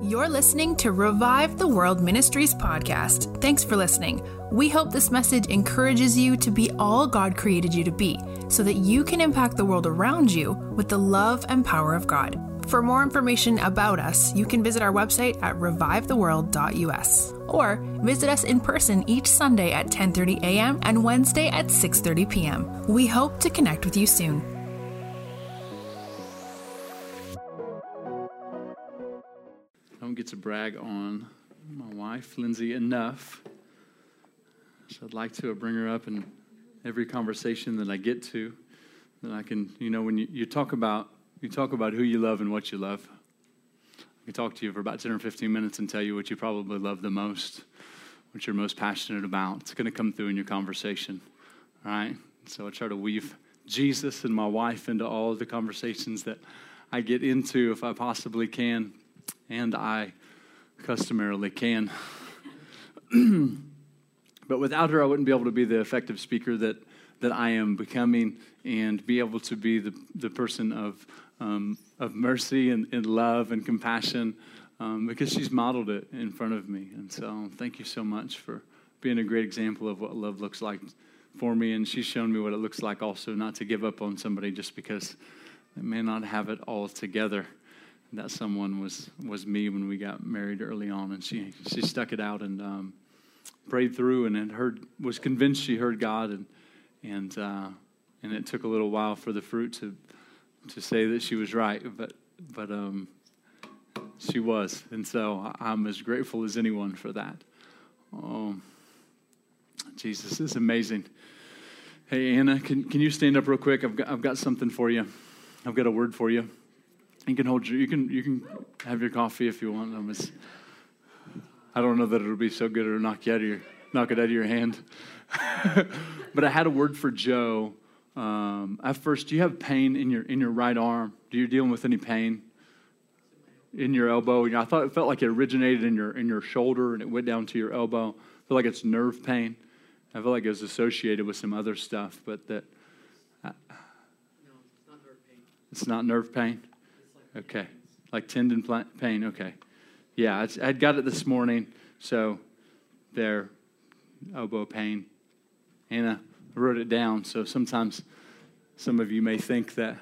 You're listening to Revive the World Ministries podcast. Thanks for listening. We hope this message encourages you to be all God created you to be so that you can impact the world around you with the love and power of God. For more information about us, you can visit our website at revivetheworld.us or visit us in person each Sunday at 10:30 a.m. and Wednesday at 6:30 p.m. We hope to connect with you soon. Get to brag on my wife, Lindsay, enough. So I'd like to bring her up in every conversation that I get to. That I can, you know, when you, you talk about you talk about who you love and what you love. I can talk to you for about 10 or 15 minutes and tell you what you probably love the most, what you're most passionate about. It's going to come through in your conversation. All right? So I try to weave Jesus and my wife into all of the conversations that I get into if I possibly can, and I customarily can. but without her, I wouldn't be able to be the effective speaker that, that I am becoming and be able to be the, the person of um, of mercy and, and, love and compassion um, because she's modeled it in front of me. And so, thank you so much for being a great example of what love looks like for me. And she's shown me what it looks like also not to give up on somebody just because they may not have it all together. That someone was was me when we got married early on, and she she stuck it out and um, prayed through and had heard was convinced she heard God and and uh, and it took a little while for the fruit to to say that she was right, but but um, she was, and so I'm as grateful as anyone for that. Oh, Jesus is amazing. Hey Anna, can can you stand up real quick? I've got I've got something for you. I've got a word for you. You can hold your, you can you can have your coffee if you want. I'm just, I don't know that it'll be so good it'll knock you out of your knock it out of your hand. but I had a word for Joe um, at first, do you have pain in your in your right arm? Do you dealing with any pain in your elbow? I thought it felt like it originated in your in your shoulder and it went down to your elbow. I feel like it's nerve pain. I feel like it was associated with some other stuff, but that. Uh, no, it's not nerve pain. It's not nerve pain. Okay, like tendon pain. Okay, yeah, I got it this morning. So, there, elbow pain. Anna, wrote it down. So sometimes some of you may think that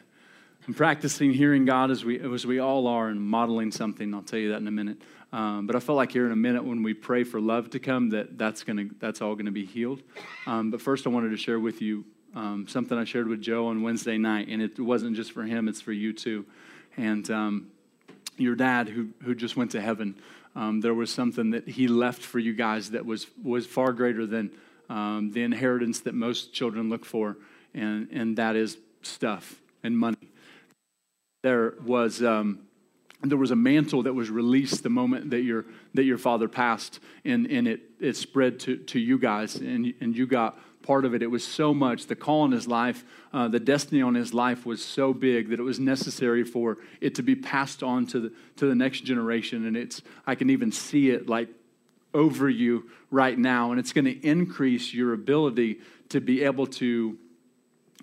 I'm practicing hearing God as we, as we all are and modeling something. I'll tell you that in a minute. Um, but I felt like here in a minute when we pray for love to come, that that's, gonna, that's all going to be healed. Um, but first, I wanted to share with you um, something I shared with Joe on Wednesday night. And it wasn't just for him, it's for you too. And um, your dad, who, who just went to heaven, um, there was something that he left for you guys that was, was far greater than um, the inheritance that most children look for, and, and that is stuff and money. There was, um, there was a mantle that was released the moment that your, that your father passed, and, and it, it spread to, to you guys, and, and you got part of it. It was so much. The call on his life, uh, the destiny on his life was so big that it was necessary for it to be passed on to the, to the next generation. And it's, I can even see it like over you right now, and it's going to increase your ability to be able to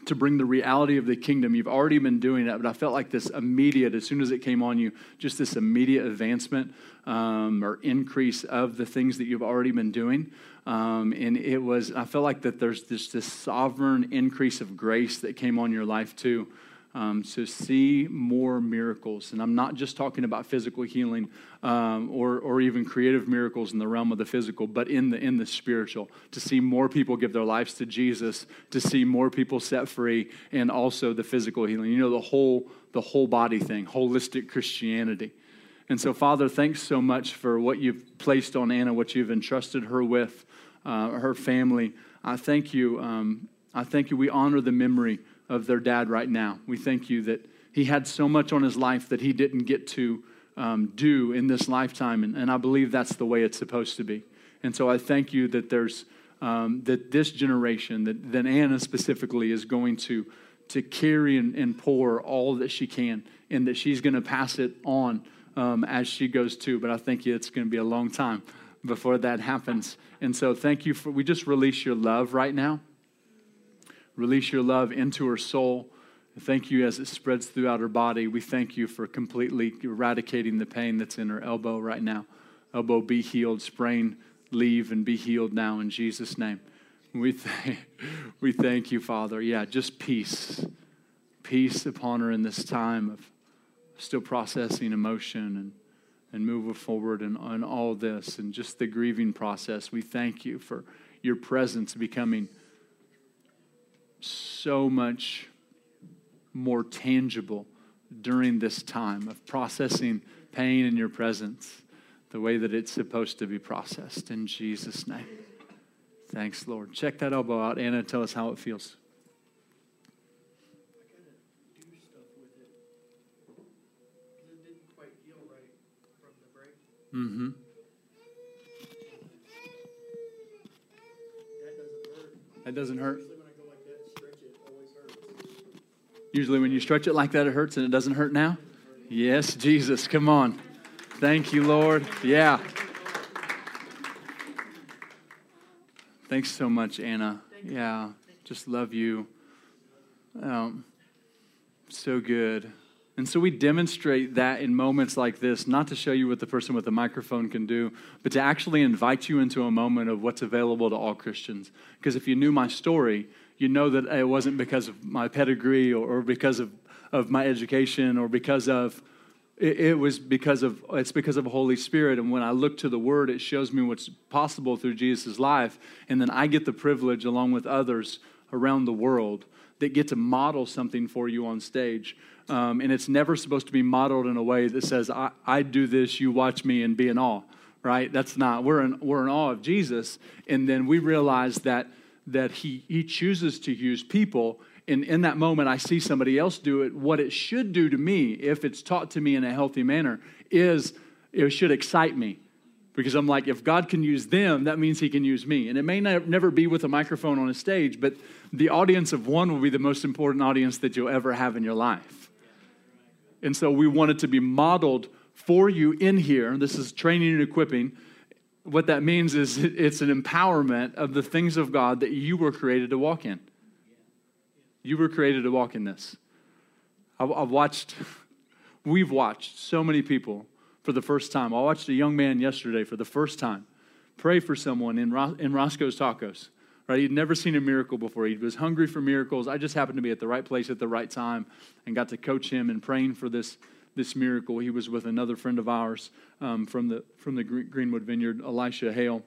to bring the reality of the kingdom. You've already been doing that, but I felt like this immediate, as soon as it came on you, just this immediate advancement um, or increase of the things that you've already been doing. Um, and it was, I felt like that there's this, this sovereign increase of grace that came on your life too. Um, so see more miracles. And I'm not just talking about physical healing um, or, or even creative miracles in the realm of the physical, but in the, in the spiritual. To see more people give their lives to Jesus, to see more people set free, and also the physical healing. You know, the whole, the whole body thing, holistic Christianity. And so, Father, thanks so much for what you've placed on Anna, what you've entrusted her with, uh, her family. I thank you. Um, I thank you. We honor the memory of their dad right now. We thank you that he had so much on his life that he didn't get to um, do in this lifetime, and, and, I believe that's the way it's supposed to be. And so I thank you that there's um, that this generation, that, that Anna specifically, is going to to carry and, and pour all that she can, and that she's going to pass it on um, as she goes too. But I think it's going to be a long time before that happens. And so thank you for we just release your love right now release your love into her soul Thank you as it spreads throughout her body. We thank you for completely eradicating the pain that's in her elbow right now. Elbow be healed, sprain, leave, and be healed now in Jesus' name. We, th- we thank you, Father. Yeah, just peace. Peace upon her in this time of still processing emotion and, and moving forward and on all this and just the grieving process. We thank you for your presence becoming so much more tangible during this time of processing pain in your presence the way that it's supposed to be processed in Jesus' name. Thanks, Lord. Check that elbow out. Anna, tell us how it feels. I kind of do stuff with it. Because it didn't quite heal right from the break. Mm-hmm. That doesn't hurt. That doesn't hurt. Usually when I go like that stretch it, it always hurts. Usually, when you stretch it like that, it hurts and it doesn't hurt now? Yes, Jesus. Come on. Thank you, Lord. Yeah. Thanks so much, Anna. Yeah. Just love you. Um, so good. And so we demonstrate that in moments like this, not to show you what the person with the microphone can do, but to actually invite you into a moment of what's available to all Christians. Because if you knew my story, you know that it wasn't because of my pedigree or, or because of, of my education or because of it, was because of it's because of the Holy Spirit. And when I look to the Word, it shows me what's possible through Jesus' life. And then I get the privilege, along with others around the world, that get to model something for you on stage. Um, and it's never supposed to be modeled in a way that says, I, I do this, you watch me, and be in awe, right? That's not. We're in, we're in awe of Jesus. And then we realize that, that he, he chooses to use people. And in that moment, I see somebody else do it. What it should do to me, if it's taught to me in a healthy manner, is it should excite me. Because I'm like, if God can use them, that means He can use me. And it may not, never be with a microphone on a stage, but the audience of one will be the most important audience that you'll ever have in your life. And so we want it to be modeled for you in here. This is training and equipping. What that means is it's an empowerment of the things of God that you were created to walk in. You were created to walk in this. I've, I've watched, we've watched so many people for the first time. I watched a young man yesterday for the first time pray for someone in, Ros- in Roscoe's Tacos. Right? He'd never seen a miracle before. He was hungry for miracles. I just happened to be at the right place at the right time and got to coach him in praying for this, this miracle. He was with another friend of ours um, from, the, from the Greenwood Vineyard, Elisha Hale.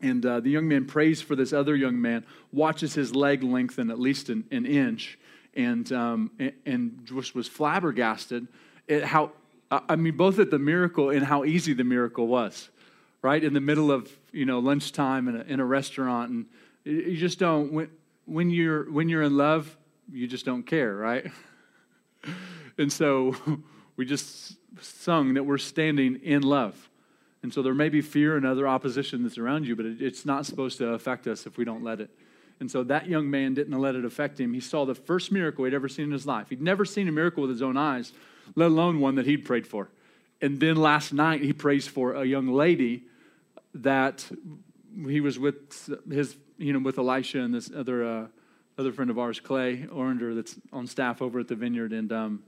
And uh, the young man prays for this other young man, watches his leg lengthen at least an, an inch, and, um, and, and just was flabbergasted at how, I mean, both at the miracle and how easy the miracle was, right? In the middle of, you know, lunchtime in a, in a restaurant. And you just don't, when, when, you're, when you're in love, you just don't care, right? and so we just sung that we're standing in love. And so there may be fear and other opposition that's around you, but it's not supposed to affect us if we don't let it. And so that young man didn't let it affect him. He saw the first miracle he'd ever seen in his life. He'd never seen a miracle with his own eyes, let alone one that he'd prayed for. And then last night, he prays for a young lady that he was with his, you know, with Elisha and this other, uh, other friend of ours, Clay Orander, that's on staff over at the vineyard. And, um,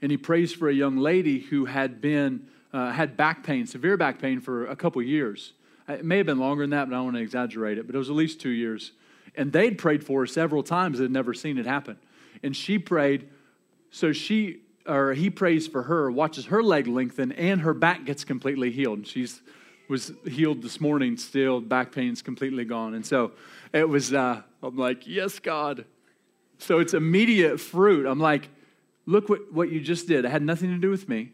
and he prays for a young lady who had been uh, had back pain, severe back pain for a couple years. It may have been longer than that, but I don't want to exaggerate it, but it was at least two years. And they'd prayed for her several times, they'd never seen it happen. And she prayed, so she, or he prays for her, watches her leg lengthen, and her back gets completely healed. She's was healed this morning still, back pain's completely gone. And so it was, uh, I'm like, yes, God. So it's immediate fruit. I'm like, look what, what you just did. It had nothing to do with me.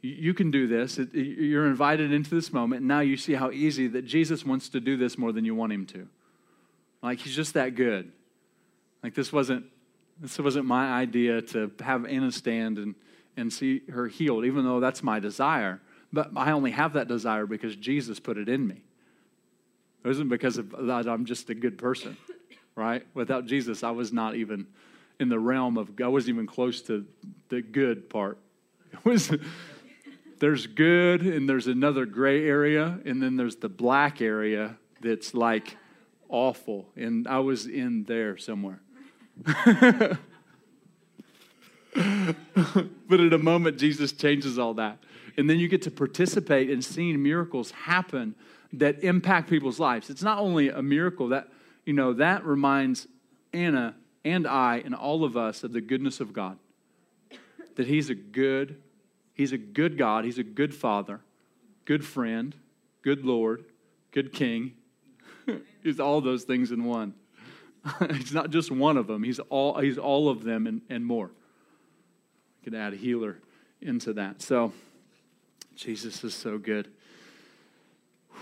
You can do this. You're invited into this moment. Now you see how easy that Jesus wants to do this more than you want him to. Like he's just that good. Like this wasn't this wasn't my idea to have Anna stand and, and see her healed, even though that's my desire. But I only have that desire because Jesus put it in me. It wasn't because of that I'm just a good person, right? Without Jesus, I was not even in the realm of I wasn't even close to the good part. It was there's good and there's another gray area and then there's the black area that's like awful and i was in there somewhere but in a moment, Jesus changes all that. And then you get to participate in seeing miracles happen that impact people's lives. It's not only a miracle that, you know, that reminds Anna and I and all of us of the goodness of God. That He's a good, He's a good God, He's a good Father, good friend, good Lord, good King. he's all those things in one. he's not just one of them, He's all, he's all of them and, and more. We could add a healer into that. So, Jesus is so good.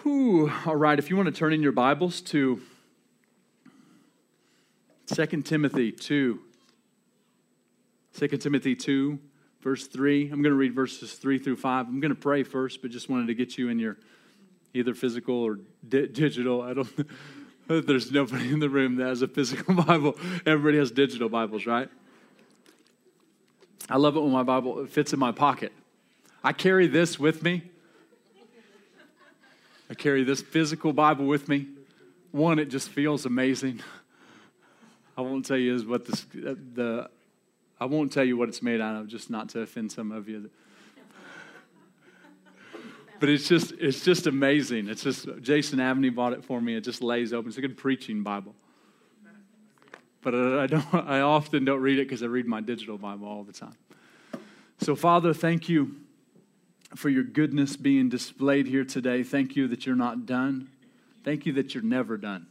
Whew. All right, if you want to turn in your Bibles to 2 Timothy 2. 2 Timothy 2, verse 3. I'm going to read verses 3 through 5. I'm going to pray first, but just wanted to get you in your either physical or di- digital. I don't there's nobody in the room that has a physical Bible. Everybody has digital Bibles, right? I love it when my Bible fits in my pocket. I carry this with me. I carry this physical Bible with me. One, it just feels amazing. I won't tell you what this, the, I won't tell you what it's made out of, just not to offend some of you. But it's just, it's just amazing. It's just, Jason Abney bought it for me. It just lays open. It's a good preaching Bible. But I, don't, I often don't read it because I read my digital Bible all the time. So, Father, thank you for your goodness being displayed here today. Thank you that you're not done. Thank you that you're never done.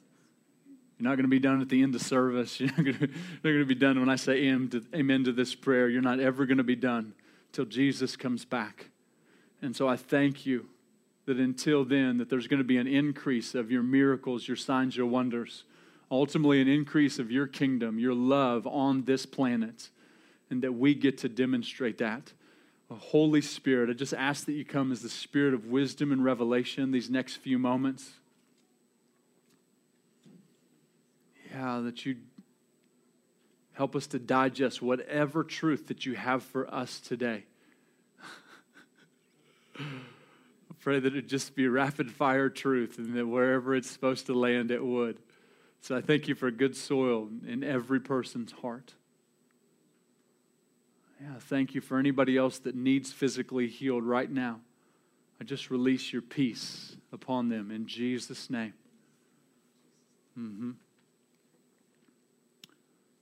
You're not going to be done at the end of service. You're not going to, going to be done when I say amen to, amen to this prayer. You're not ever going to be done till Jesus comes back. And so I thank you that until then that there's going to be an increase of your miracles, your signs, your wonders. Ultimately an increase of your kingdom, your love on this planet and that we get to demonstrate that. Oh, Holy Spirit, I just ask that you come as the spirit of wisdom and revelation these next few moments. Yeah, that you help us to digest whatever truth that you have for us today. I pray that it just be rapid fire truth and that wherever it's supposed to land, it would. So I thank you for good soil in every person's heart. Yeah, thank you for anybody else that needs physically healed right now. I just release your peace upon them in Jesus' name. Mm-hmm.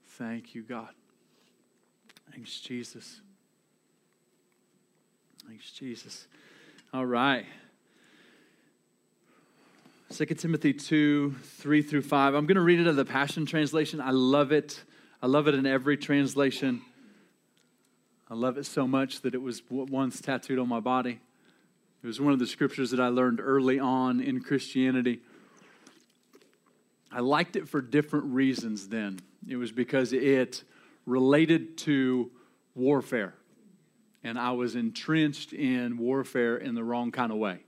Thank you, God. Thanks, Jesus. Thanks, Jesus. All right. 2 Timothy 2, 3 through 5. I'm going to read it of the Passion Translation. I love it. I love it in every translation. I love it so much that it was once tattooed on my body. It was one of the scriptures that I learned early on in Christianity. I liked it for different reasons then. It was because it related to warfare. And I was entrenched in warfare in the wrong kind of way.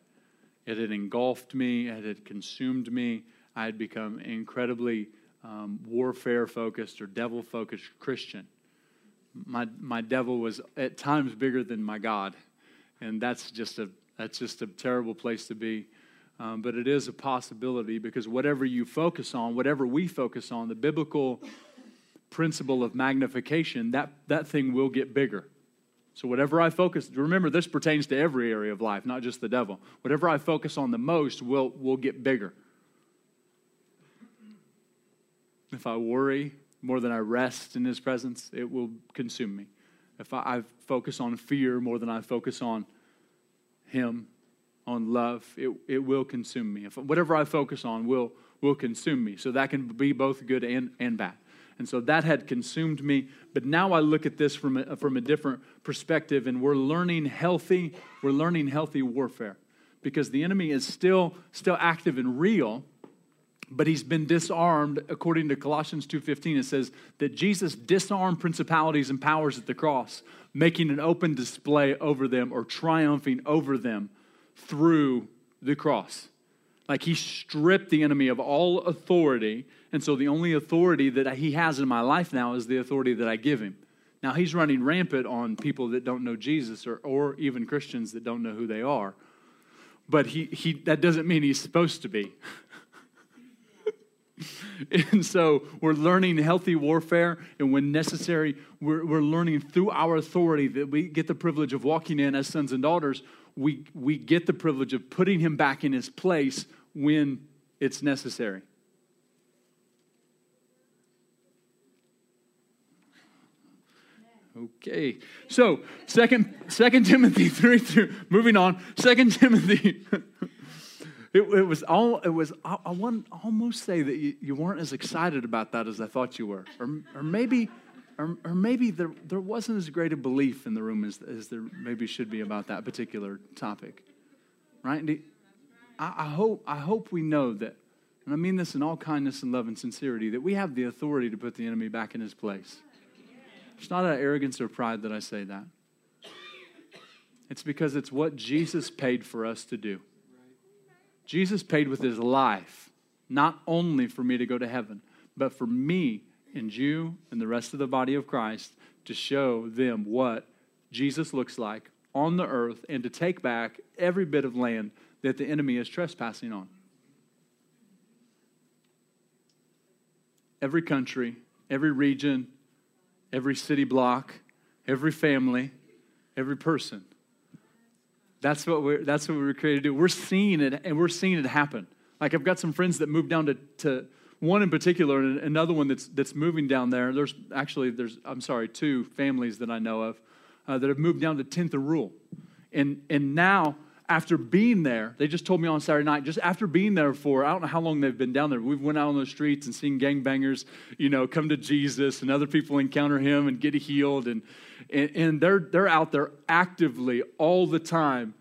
It had engulfed me, it had consumed me. I had become incredibly um, warfare focused or devil focused Christian. My, my devil was at times bigger than my God. And that's just a, that's just a terrible place to be. Um, but it is a possibility because whatever you focus on, whatever we focus on, the biblical principle of magnification, that, that thing will get bigger. So, whatever I focus, remember, this pertains to every area of life, not just the devil. Whatever I focus on the most will, will get bigger. If I worry more than I rest in his presence, it will consume me. If I, I focus on fear more than I focus on him, on love, it, it will consume me. If whatever I focus on will, will consume me. So that can be both good and, and bad. And so that had consumed me. But now I look at this from a, from a different perspective, and we're learning healthy, we're learning healthy warfare. Because the enemy is still, still active and real, but he's been disarmed according to colossians 2.15 it says that jesus disarmed principalities and powers at the cross making an open display over them or triumphing over them through the cross. Like he stripped the enemy of all authority. And so the only authority that he has in my life now is the authority that I give him. Now he's running rampant on people that don't know Jesus or, or even Christians that don't know who they are. But he, he, that doesn't mean he's supposed to be. and so we're learning healthy warfare, and when necessary, we're, we're learning through our authority that we get the privilege of walking in as sons and daughters. We, we get the privilege of putting him back in his place when it's necessary. Okay. So, second, second Timothy 3 through, moving on. Second Timothy. it, it, was all, it was, I, I want almost say that you, you weren't as excited about that as I thought you were. Or, or maybe, or, or maybe there, there wasn't as great a belief in the room as, as there maybe should be about that particular topic. Right? I, I hope, I hope we know that, and I mean this in all kindness and love and sincerity, that we have the authority to put the enemy back in his place. It's not out of arrogance or pride that I say that. It's because it's what Jesus paid for us to do. Jesus paid with his life, not only for me to go to heaven, but for me and you and the rest of the body of Christ to show them what Jesus looks like on the earth and to take back every bit of land that the enemy is trespassing on. Every country, every region, every city block, every family, every person. That's what we're, that's what we were created to do. We're seeing it, and we're seeing it happen. Like I've got some friends that moved down to, to one in particular, and another one that's that's moving down there. There's actually there's I'm sorry, two families that I know of uh, that have moved down to 10th and Rural, and and now after being there, they just told me on Saturday night, just after being there for, I don't know how long they've been down there. We've went out on the streets and seen gangbangers, you know, come to Jesus and other people encounter him and get healed. And, and, and they're, they're out there actively all the time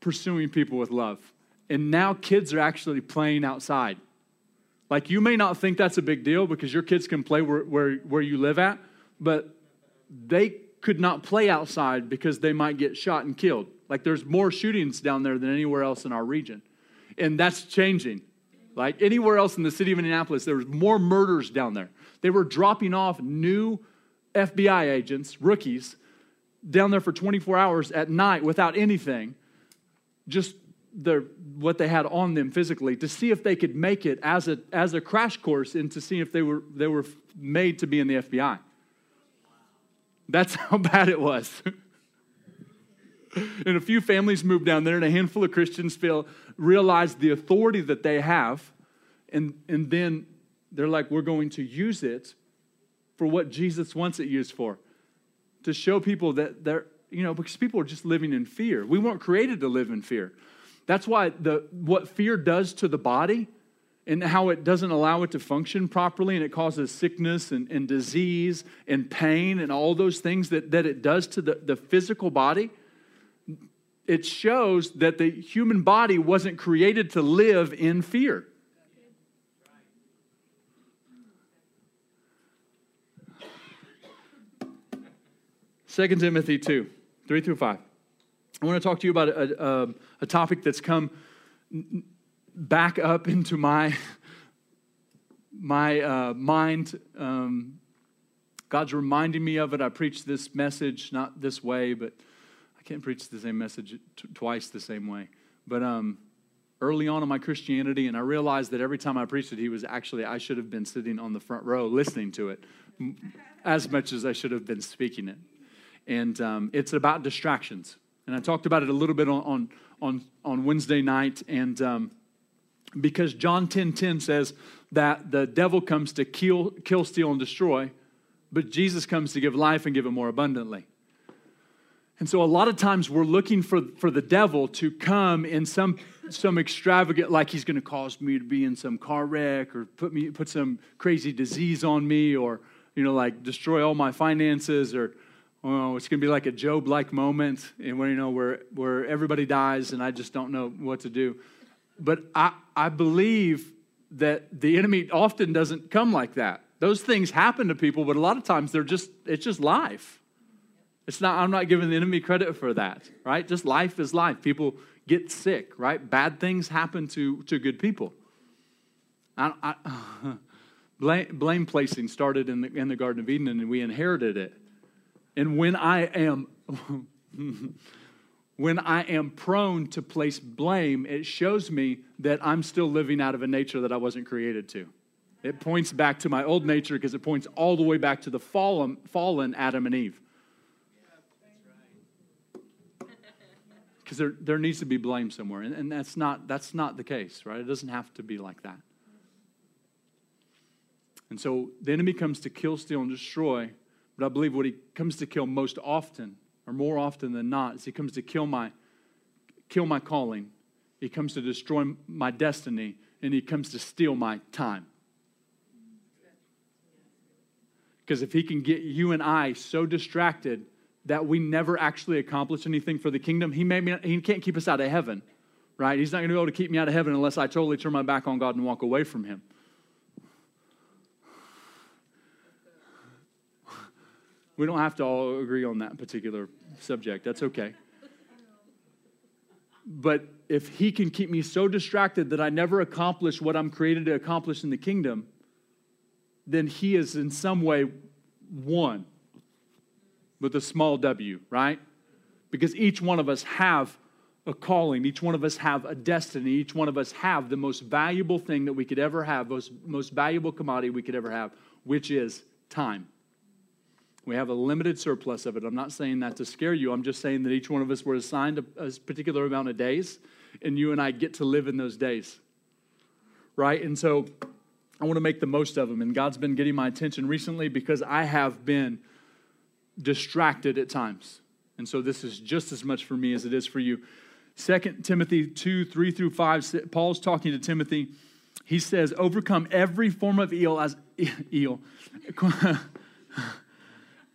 pursuing people with love. And now kids are actually playing outside. Like you may not think that's a big deal because your kids can play where, where, where you live at, but they could not play outside because they might get shot and killed. Like there's more shootings down there than anywhere else in our region. And that's changing. Like anywhere else in the city of Indianapolis, there was more murders down there. They were dropping off new FBI agents, rookies, down there for 24 hours at night without anything, just their, what they had on them physically, to see if they could make it as a, as a crash course and to see if they were, they were made to be in the FBI. That's how bad it was. and a few families moved down there, and a handful of Christians feel realized the authority that they have, and, and then they're like, we're going to use it for what Jesus wants it used for. To show people that they're, you know, because people are just living in fear. We weren't created to live in fear. That's why the what fear does to the body and how it doesn't allow it to function properly and it causes sickness and, and disease and pain and all those things that, that it does to the, the physical body it shows that the human body wasn't created to live in fear. Second Timothy 2, 3 through 5. I want to talk to you about a, a, a topic that's come back up into my, my uh, mind. Um, God's reminding me of it. I preached this message, not this way, but I can't preach the same message t- twice the same way. But um, early on in my Christianity, and I realized that every time I preached it, he was actually, I should have been sitting on the front row listening to it as much as I should have been speaking it. And um, it's about distractions. And I talked about it a little bit on, on, on, on Wednesday night. And um, because John 10 10 says that the devil comes to kill, kill, steal, and destroy, but Jesus comes to give life and give it more abundantly. And so a lot of times we're looking for, for the devil to come in some, some extravagant, like he's going to cause me to be in some car wreck or put, me, put some crazy disease on me or, you know, like destroy all my finances or, oh, it's going to be like a Job-like moment and where, you know, where, where everybody dies and I just don't know what to do. But I, I believe that the enemy often doesn't come like that. Those things happen to people, but a lot of times they're just, it's just life. It's not, I'm not giving the enemy credit for that, right? Just life is life. People get sick, right? Bad things happen to, to good people. I, I, blame, blame placing started in the, in the Garden of Eden and we inherited it. And when I am. when I am prone to place blame, it shows me that I'm still living out of a nature that I wasn't created to. It points back to my old nature because it points all the way back to the fallen, fallen Adam and Eve. Because there, there needs to be blame somewhere. And, and that's, not, that's not the case, right? It doesn't have to be like that. And so the enemy comes to kill, steal, and destroy. But I believe what he comes to kill most often, or more often than not, is he comes to kill my, kill my calling. He comes to destroy my destiny, and he comes to steal my time. Because if he can get you and I so distracted that we never actually accomplish anything for the kingdom, he, may, he can't keep us out of heaven, right? He's not going to be able to keep me out of heaven unless I totally turn my back on God and walk away from him. We don't have to all agree on that particular subject. That's okay. But if he can keep me so distracted that I never accomplish what I'm created to accomplish in the kingdom, then he is in some way won with a small w, right? Because each one of us have a calling, each one of us have a destiny, each one of us have the most valuable thing that we could ever have, most, most valuable commodity we could ever have, which is time. We have a limited surplus of it. I'm not saying that to scare you. I'm just saying that each one of us were assigned a, a particular amount of days, and you and I get to live in those days. Right? And so I want to make the most of them. And God's been getting my attention recently because I have been distracted at times. And so this is just as much for me as it is for you. 2 Timothy 2 3 through 5, Paul's talking to Timothy. He says, Overcome every form of eel as eel.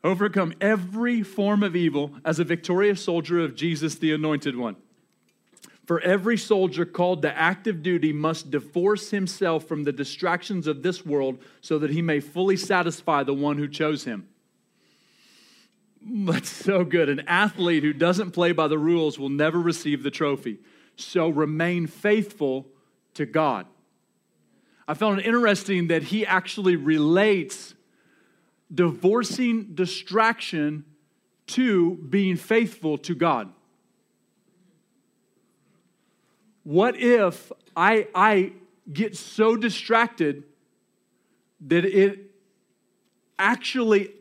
Overcome every form of evil as a victorious soldier of Jesus, the anointed one. For every soldier called to active duty must divorce himself from the distractions of this world so that he may fully satisfy the one who chose him. That's so good. An athlete who doesn't play by the rules will never receive the trophy. So remain faithful to God. I found it interesting that he actually relates divorcing distraction to being faithful to God. What if I, I get so distracted that it actually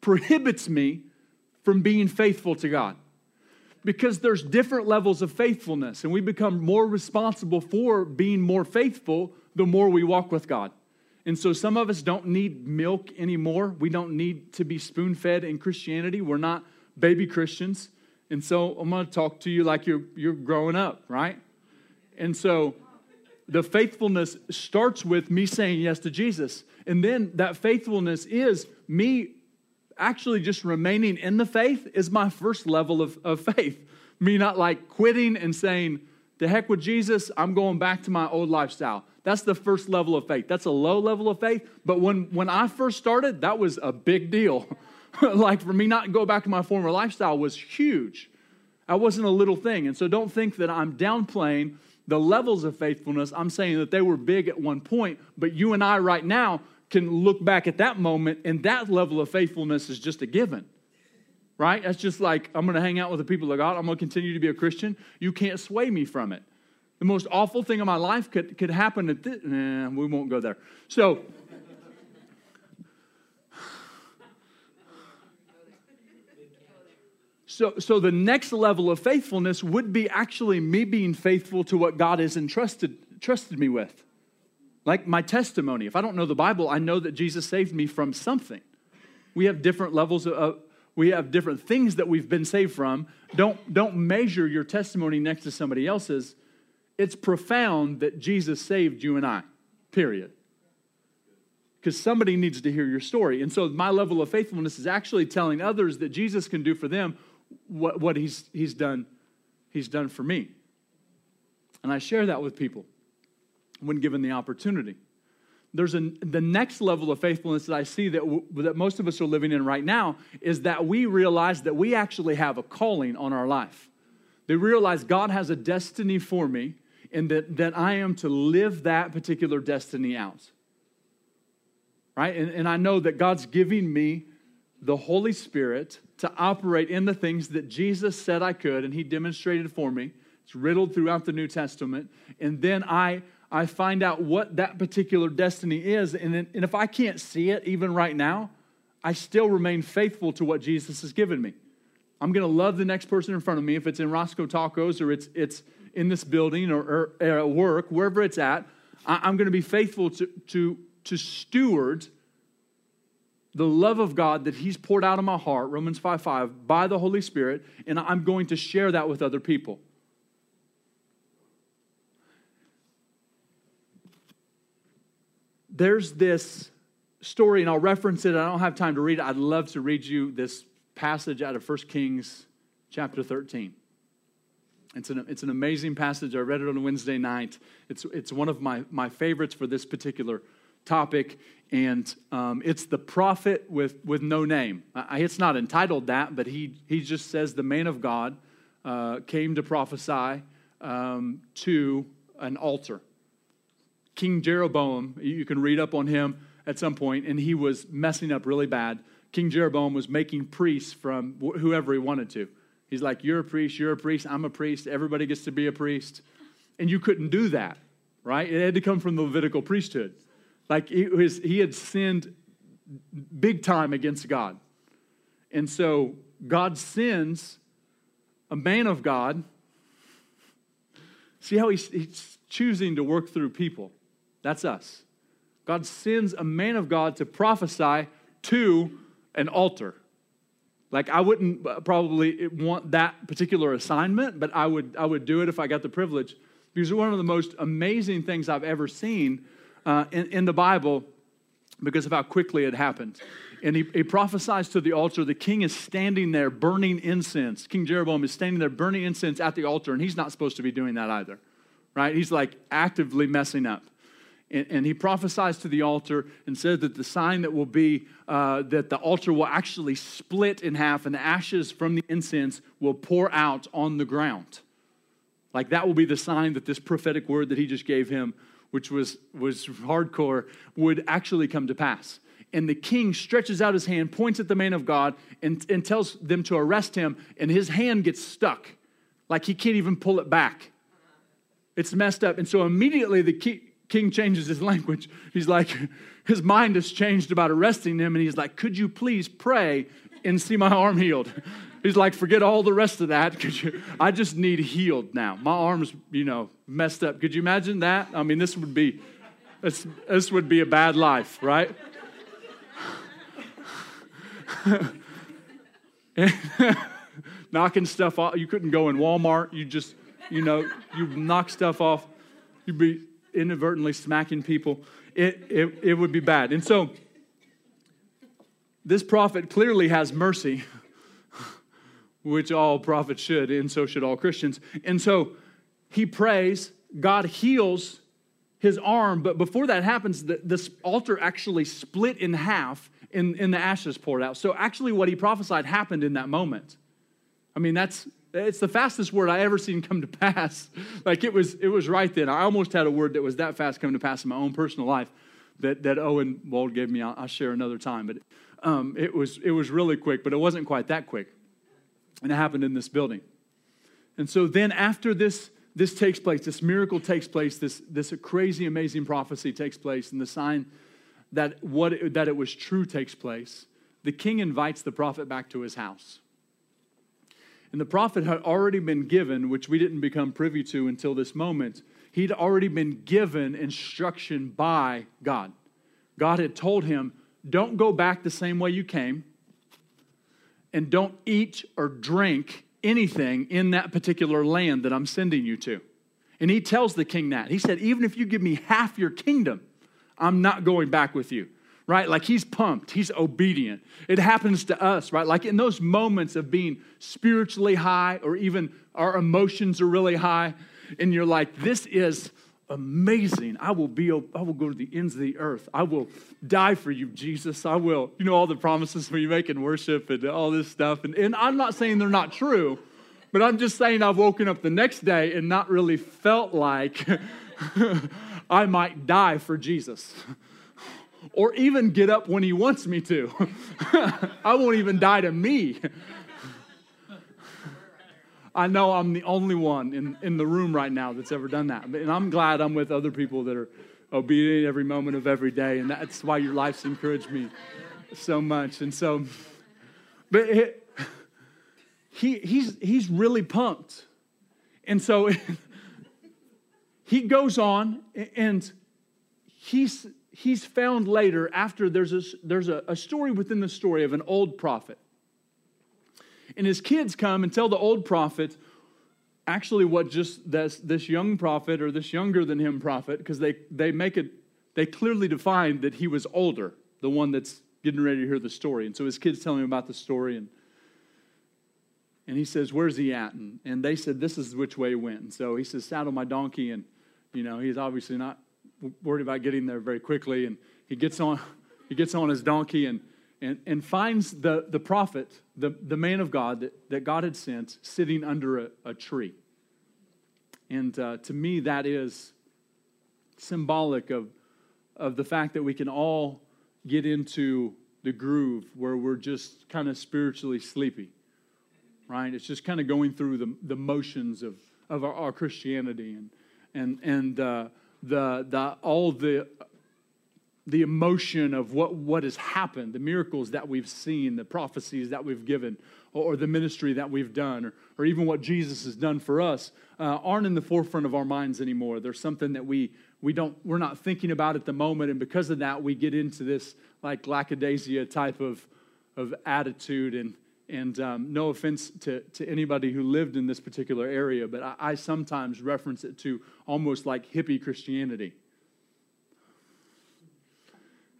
prohibits me from being faithful to God? Because there's different levels of faithfulness, and we become more responsible for being more faithful the more we walk with God. And so some of us don't need milk anymore. We don't need to be spoon fed in Christianity. We're not baby Christians. And so I'm going to talk to you like you're, you're growing up, right? And so the faithfulness starts with me saying yes to Jesus. And then that faithfulness is me actually just remaining in the faith, is my first level of, of faith. Me not like quitting and saying, the heck with Jesus, I'm going back to my old lifestyle. That's the first level of faith. That's a low level of faith. But when, when I first started, that was a big deal. like for me not to go back to my former lifestyle was huge. I wasn't a little thing. And so don't think that I'm downplaying the levels of faithfulness. I'm saying that they were big at one point, but you and I right now can look back at that moment and that level of faithfulness is just a given. Right? That's just like I'm going to hang out with the people of God. I'm going to continue to be a Christian. You can't sway me from it. The most awful thing in my life could, could happen at this. Nah, we won't go there. So, So, so the next level of faithfulness would be actually me being faithful to what God has entrusted trusted me with. Like my testimony. If I don't know the Bible, I know that Jesus saved me from something. We have different levels of, we have different things that we've been saved from. Don't, don't measure your testimony next to somebody else's. It's profound that Jesus saved you and I, period because somebody needs to hear your story. And so my level of faithfulness is actually telling others that Jesus can do for them what, what he's, he's, done, he's done for me. And I share that with people when given the opportunity. There's a, the next level of faithfulness that I see that, w- that most of us are living in right now is that we realize that we actually have a calling on our life. They realize God has a destiny for me and that, that I am to live that particular destiny out. Right? And, and I know that God's giving me the Holy Spirit to operate in the things that Jesus said I could, and He demonstrated for me. It's riddled throughout the New Testament. And then I, I find out what that particular destiny is. And, and if I can't see it, even right now, I still remain faithful to what Jesus has given me. I'm going to love the next person in front of me. If it's in Roscoe Tacos or it's, it's in this building or, or, or at work, wherever it's at, I, am going to be faithful to, to, to steward the love of God that He's poured out of my heart, Romans 5 5, by the Holy Spirit, and I'm going to share that with other people. There's this story, and I'll reference it. I don't have time to read it. I'd love to read you this passage out of 1 Kings chapter 13. It's an, it's an amazing passage. I read it on Wednesday night. It's, it's one of my, my favorites for this particular topic, and um, it's the prophet with, with no name. I, it's not entitled that, but he, he just says the man of God uh, came to prophesy um, to an altar. King Jeroboam, you can read up on him at some point, and he was messing up really bad. King Jeroboam was making priests from whoever he wanted to. He's like, You're a priest, you're a priest, I'm a priest, everybody gets to be a priest. And you couldn't do that, right? It had to come from the Levitical priesthood. Like he, was, he had sinned big time against God. And so God sends a man of God. See how he's, he's choosing to work through people? That's us. God sends a man of God to prophesy to an altar. Like I wouldn't uh, probably want that particular assignment, but I would I would do it if I got the privilege. Because one of the most amazing things I've ever seen uh, in, in, the Bible, because of how quickly it happened. And he, he prophesies to the altar. The king is standing there burning incense. King Jeroboam is standing there burning incense at the altar, and he's not supposed to be doing that either, right? He's like actively messing up. And, and, he prophesies to the altar and says that the sign that will be uh, that the altar will actually split in half and the ashes from the incense will pour out on the ground. Like that will be the sign that this prophetic word that he just gave him, which was, was hardcore, would actually come to pass. And the king stretches out his hand, points at the man of God, and, and tells them to arrest him, and his hand gets stuck. Like he can't even pull it back. It's messed up. And so immediately the king, king changes his language. He's like, his mind has changed about arresting him, and he's like, Could you please pray and see my arm healed? He's like, Forget all the rest of that. Could you, I just need healed now. My arm's, you know, messed up. Could you imagine that? I mean, this would be, this, this would be a bad life, right? Knocking stuff off. You couldn't go in Walmart. You just, you know, you knock stuff off. You'd be inadvertently smacking people, it, it, it would be bad. And so, this prophet clearly has mercy, which all prophets should, and so should all Christians. And so, he prays, God heals his arm, but before that happens, the, this altar actually split in half and, and the ashes poured out. So, actually, what he prophesied happened in that moment. I mean, that's it's the fastest word I ever seen come to pass. Like it was, it was right then. I almost had a word that was that fast come to pass in my own personal life that, that Owen Wald gave me. I'll, I'll share another time. But um, it, was, it was really quick, but it wasn't quite that quick. And it happened in this building. And so then after this, this takes place, this miracle takes place, this, this crazy, amazing prophecy takes place, and the sign that, what that it was true takes place, the king invites the prophet back to his house. And the prophet had already been given, which we didn't become privy to until this moment, he'd already been given instruction by God. God had told him, Don't go back the same way you came, and don't eat or drink anything in that particular land that I'm sending you to. And he tells the king that. He said, Even if you give me half your kingdom, I'm not going back with you right? Like he's pumped, he's obedient. It happens to us, right? Like in those moments of being spiritually high or even our emotions are really high, and you're like, this is amazing. I will be, I will go to the ends of the earth. I will die for you, Jesus. I will, you know, all the promises we make in worship and all this stuff. And, and I'm not saying they're not true, but I'm just saying I've woken up the next day and not really felt like I might die for Jesus or even get up when he wants me to. I won't even die to me. I know I'm the only one in, in the room right now that's ever done that. And I'm glad I'm with other people that are obedient every moment of every day. And that's why your life's encouraged me so much. And so, but it, he, he's, he's really pumped. And so he goes on and he's, he's found later after there's, a, there's a, a story within the story of an old prophet. And his kids come and tell the old prophet actually what just this, this young prophet or this younger than him prophet, because they, they make it, they clearly define that he was older, the one that's getting ready to hear the story. And so his kids tell him about the story and and he says, Where's he at? And, and they said, This is which way he went. And so he says, Saddle my donkey. And, you know, he's obviously not worried about getting there very quickly. And he gets on, he gets on his donkey and, and, and finds the, the prophet, the, the man of God that, that God had sent, sitting under a, a tree. And uh, to me, that is symbolic of, of the fact that we can all get into the groove where we're just kind of spiritually sleepy right? It's just kind of going through the, the motions of, of our, our Christianity and, and, and uh, the, the, all the, the emotion of what, what has happened, the miracles that we've seen, the prophecies that we've given, or, or the ministry that we've done, or, or even what Jesus has done for us, uh, aren't in the forefront of our minds anymore. There's something that we, we don't, we're not thinking about at the moment, and because of that, we get into this like lackadaisia type of, of attitude and, and um, no offense to, to anybody who lived in this particular area, but I, I sometimes reference it to almost like hippie Christianity.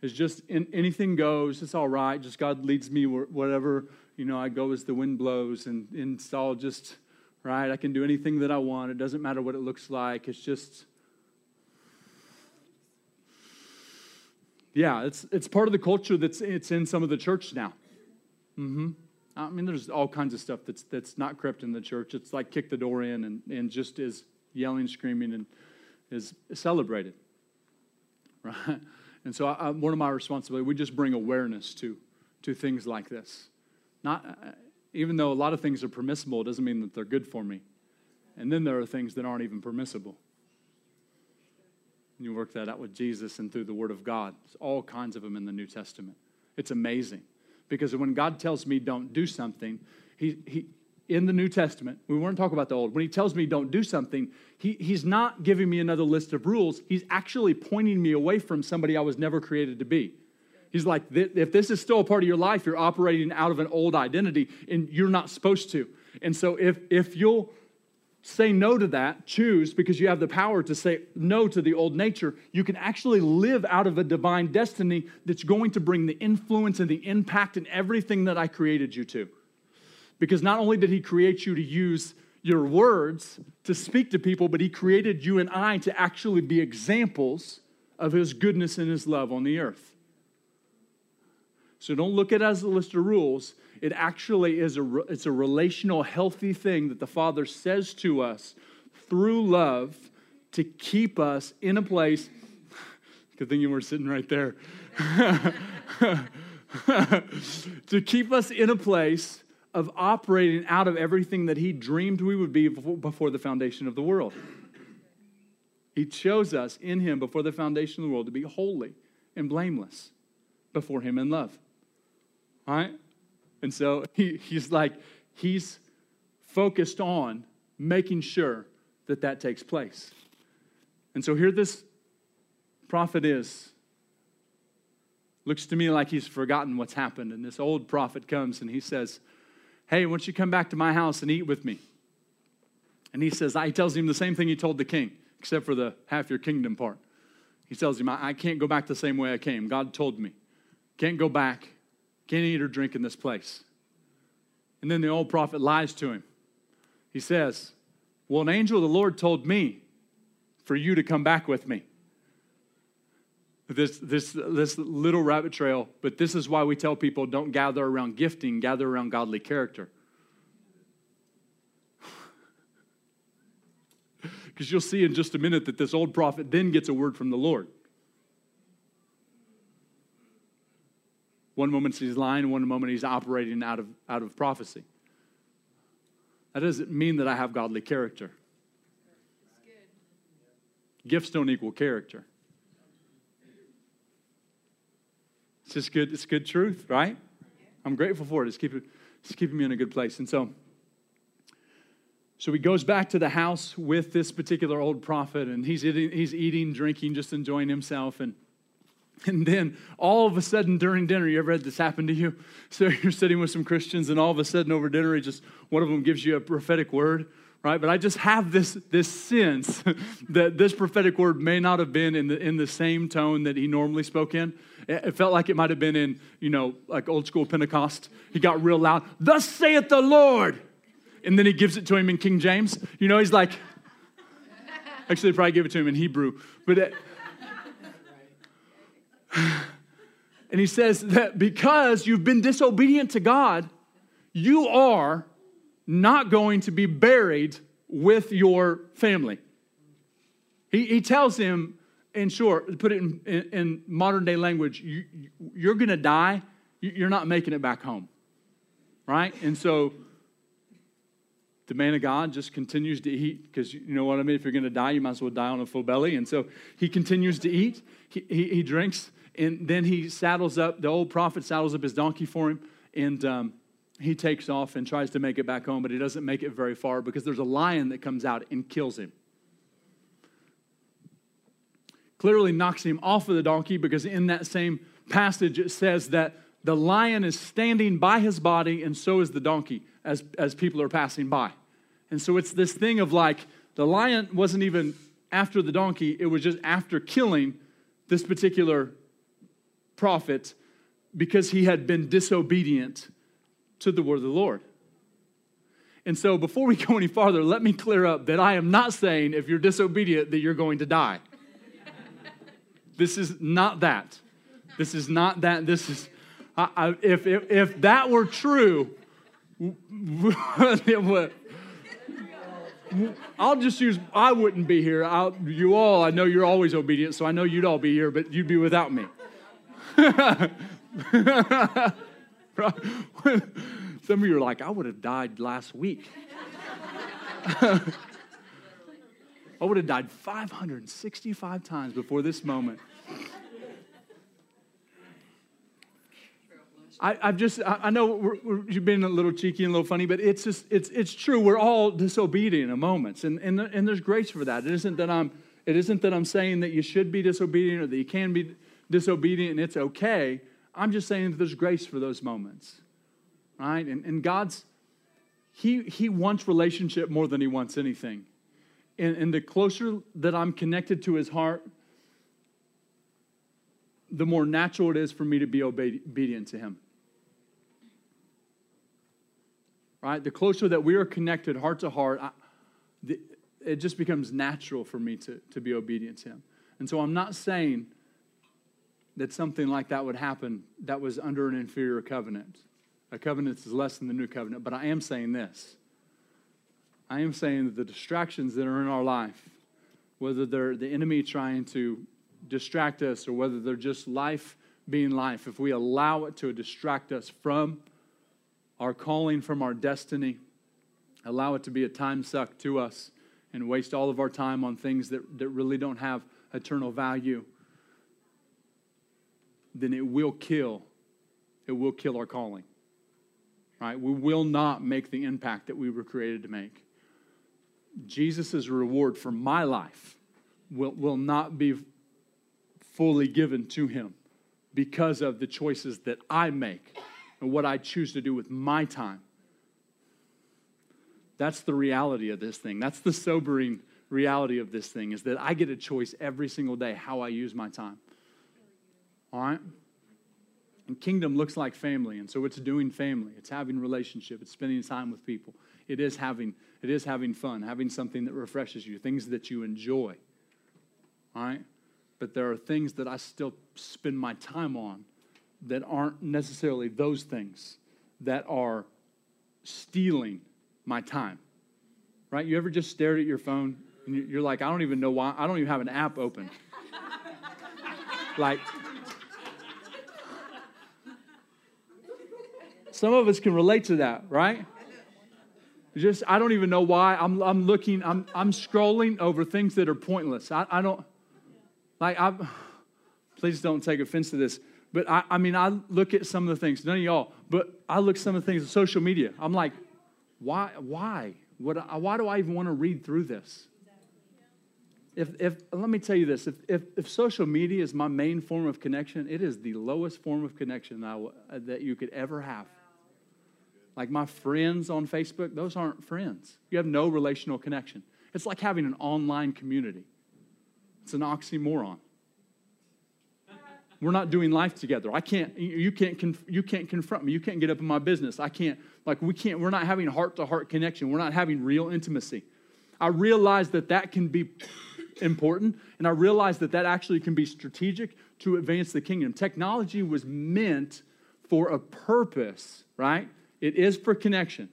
It's just in, anything goes, it's all right, just God leads me whatever, you know, I go as the wind blows, and, and it's all just, right, I can do anything that I want. It doesn't matter what it looks like. It's just, yeah, it's, it's part of the culture that's it's in some of the church now. Mm-hmm. I mean, there's all kinds of stuff that's, that's not crept in the church. It's like kick the door in and, and just is yelling, screaming, and is celebrated. Right? And so, I, one of my responsibilities, we just bring awareness to, to things like this. Not, uh, even though a lot of things are permissible, it doesn't mean that they're good for me. And then there are things that aren't even permissible. And you work that out with Jesus and through the Word of God. There's all kinds of them in the New Testament. It's amazing. Because when God tells me don't do something, he, he, in the New Testament, we weren't talking about the old, when he tells me don't do something, he, he's not giving me another list of rules. He's actually pointing me away from somebody I was never created to be. He's like, if this is still a part of your life, you're operating out of an old identity and you're not supposed to. And so if, if you'll say no to that, choose, because you have the power to say no to the old nature, you can actually live out of a divine destiny that's going to bring the influence and the impact and everything that I created you to. Because not only did He create you to use your words to speak to people, but He created you and I to actually be examples of His goodness and His love on the earth. So don't look at it as a list of rules. It actually is a, it's a relational, healthy thing that the Father says to us through love to keep us in a place. Good thing you were sitting right there. to keep us in a place of operating out of everything that He dreamed we would be before the foundation of the world. He chose us in Him before the foundation of the world to be holy and blameless before Him in love. All right? And so he, he's like, he's focused on making sure that that takes place. And so here this prophet is. Looks to me like he's forgotten what's happened. And this old prophet comes and he says, Hey, why don't you come back to my house and eat with me? And he says, He tells him the same thing he told the king, except for the half your kingdom part. He tells him, I can't go back the same way I came. God told me. Can't go back. Can't eat or drink in this place. And then the old prophet lies to him. He says, Well, an angel of the Lord told me for you to come back with me. This, this, this little rabbit trail, but this is why we tell people don't gather around gifting, gather around godly character. Because you'll see in just a minute that this old prophet then gets a word from the Lord. One moment he's lying, one moment he's operating out of, out of prophecy. That doesn't mean that I have godly character. Gifts don't equal character. It's just good, it's good truth, right? I'm grateful for it. It's keeping, it's keeping me in a good place. And so, so he goes back to the house with this particular old prophet, and he's eating, he's eating, drinking, just enjoying himself. And, and then all of a sudden during dinner, you ever had this happen to you? So you're sitting with some Christians, and all of a sudden over dinner, he just one of them gives you a prophetic word, right? But I just have this, this sense that this prophetic word may not have been in the, in the same tone that he normally spoke in. It felt like it might have been in, you know, like old school Pentecost. He got real loud, Thus saith the Lord. And then he gives it to him in King James. You know, he's like, actually, probably give it to him in Hebrew. But, it, and he says that because you've been disobedient to God, you are not going to be buried with your family. He, he tells him, in short, put it in, in, in modern day language, you, you're going to die, you're not making it back home. Right? And so the man of God just continues to eat because you know what I mean? If you're going to die, you might as well die on a full belly. And so he continues to eat, he, he, he drinks, and then he saddles up, the old prophet saddles up his donkey for him, and um, he takes off and tries to make it back home, but he doesn't make it very far because there's a lion that comes out and kills him. Clearly knocks him off of the donkey because in that same passage it says that the lion is standing by his body and so is the donkey as, as people are passing by. And so it's this thing of like the lion wasn't even after the donkey, it was just after killing this particular prophet because he had been disobedient to the word of the Lord. And so, before we go any farther, let me clear up that I am not saying if you're disobedient that you're going to die. this is not that. This is not that. This is, I, I, if, if, if that were true, I'll just use, I wouldn't be here. I'll, you all, I know you're always obedient, so I know you'd all be here, but you'd be without me. Some of you are like, I would have died last week. I would have died 565 times before this moment. I, have just, I, I know we're, we're, you've been a little cheeky and a little funny, but it's just, it's, it's true. We're all disobedient in moments, and, and, and there's grace for that. It isn't that I'm, it isn't that I'm saying that you should be disobedient or that you can be disobedient and it's okay. I'm just saying that there's grace for those moments, right? And, and God's, he, he wants relationship more than he wants anything. And, and the closer that I'm connected to his heart, the more natural it is for me to be obedient to him. Right? The closer that we are connected heart to heart, I, the, it just becomes natural for me to, to be obedient to him. And so I'm not saying that something like that would happen that was under an inferior covenant. A covenant is less than the new covenant, but I am saying this. I am saying that the distractions that are in our life, whether they're the enemy trying to distract us or whether they're just life being life, if we allow it to distract us from our calling, from our destiny, allow it to be a time suck to us, and waste all of our time on things that, that really don't have eternal value then it will kill. It will kill our calling. Right? We will not make the impact that we were created to make. Jesus' reward for my life will, will not be fully given to him because of the choices that I make and what I choose to do with my time. That's the reality of this thing. That's the sobering reality of this thing is that I get a choice every single day how I use my time. All right? And kingdom looks like family, and so it's doing family. It's having relationship. It's spending time with people. It is having it is having fun, having something that refreshes you, things that you enjoy. All right? But there are things that I still spend my time on that aren't necessarily those things that are stealing my time. Right? You ever just stared at your phone and you're like, I don't even know why, I don't even have an app open. like Some of us can relate to that, right? Just, I don't even know why. I'm, I'm looking, I'm, I'm scrolling over things that are pointless. I, I don't, like, I, please don't take offense to this. But I, I mean, I look at some of the things, none of y'all, but I look at some of the things on social media. I'm like, why, why? What, why do I even want to read through this? If, if, let me tell you this if, if, if, social media is my main form of connection, it is the lowest form of connection I, that you could ever have. Like my friends on Facebook, those aren't friends. You have no relational connection. It's like having an online community, it's an oxymoron. We're not doing life together. I can't, you can't, you can't confront me. You can't get up in my business. I can't, like, we can't, we're not having heart to heart connection. We're not having real intimacy. I realize that that can be important, and I realize that that actually can be strategic to advance the kingdom. Technology was meant for a purpose, right? It is for connection.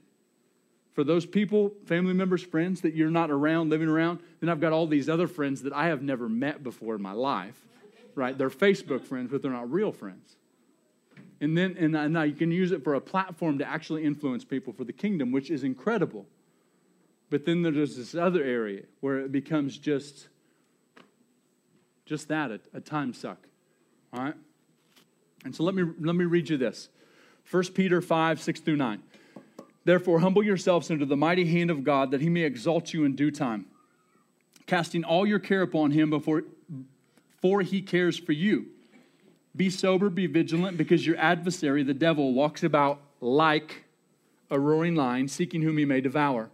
For those people, family members, friends that you're not around, living around, then I've got all these other friends that I have never met before in my life, right? They're Facebook friends, but they're not real friends. And then and now you can use it for a platform to actually influence people for the kingdom, which is incredible. But then there's this other area where it becomes just just that, a, a time suck. All right? And so let me, let me read you this 1 Peter 5, 6 through 9. Therefore, humble yourselves under the mighty hand of God that he may exalt you in due time, casting all your care upon him before for he cares for you. Be sober, be vigilant, because your adversary, the devil, walks about like a roaring lion, seeking whom he may devour.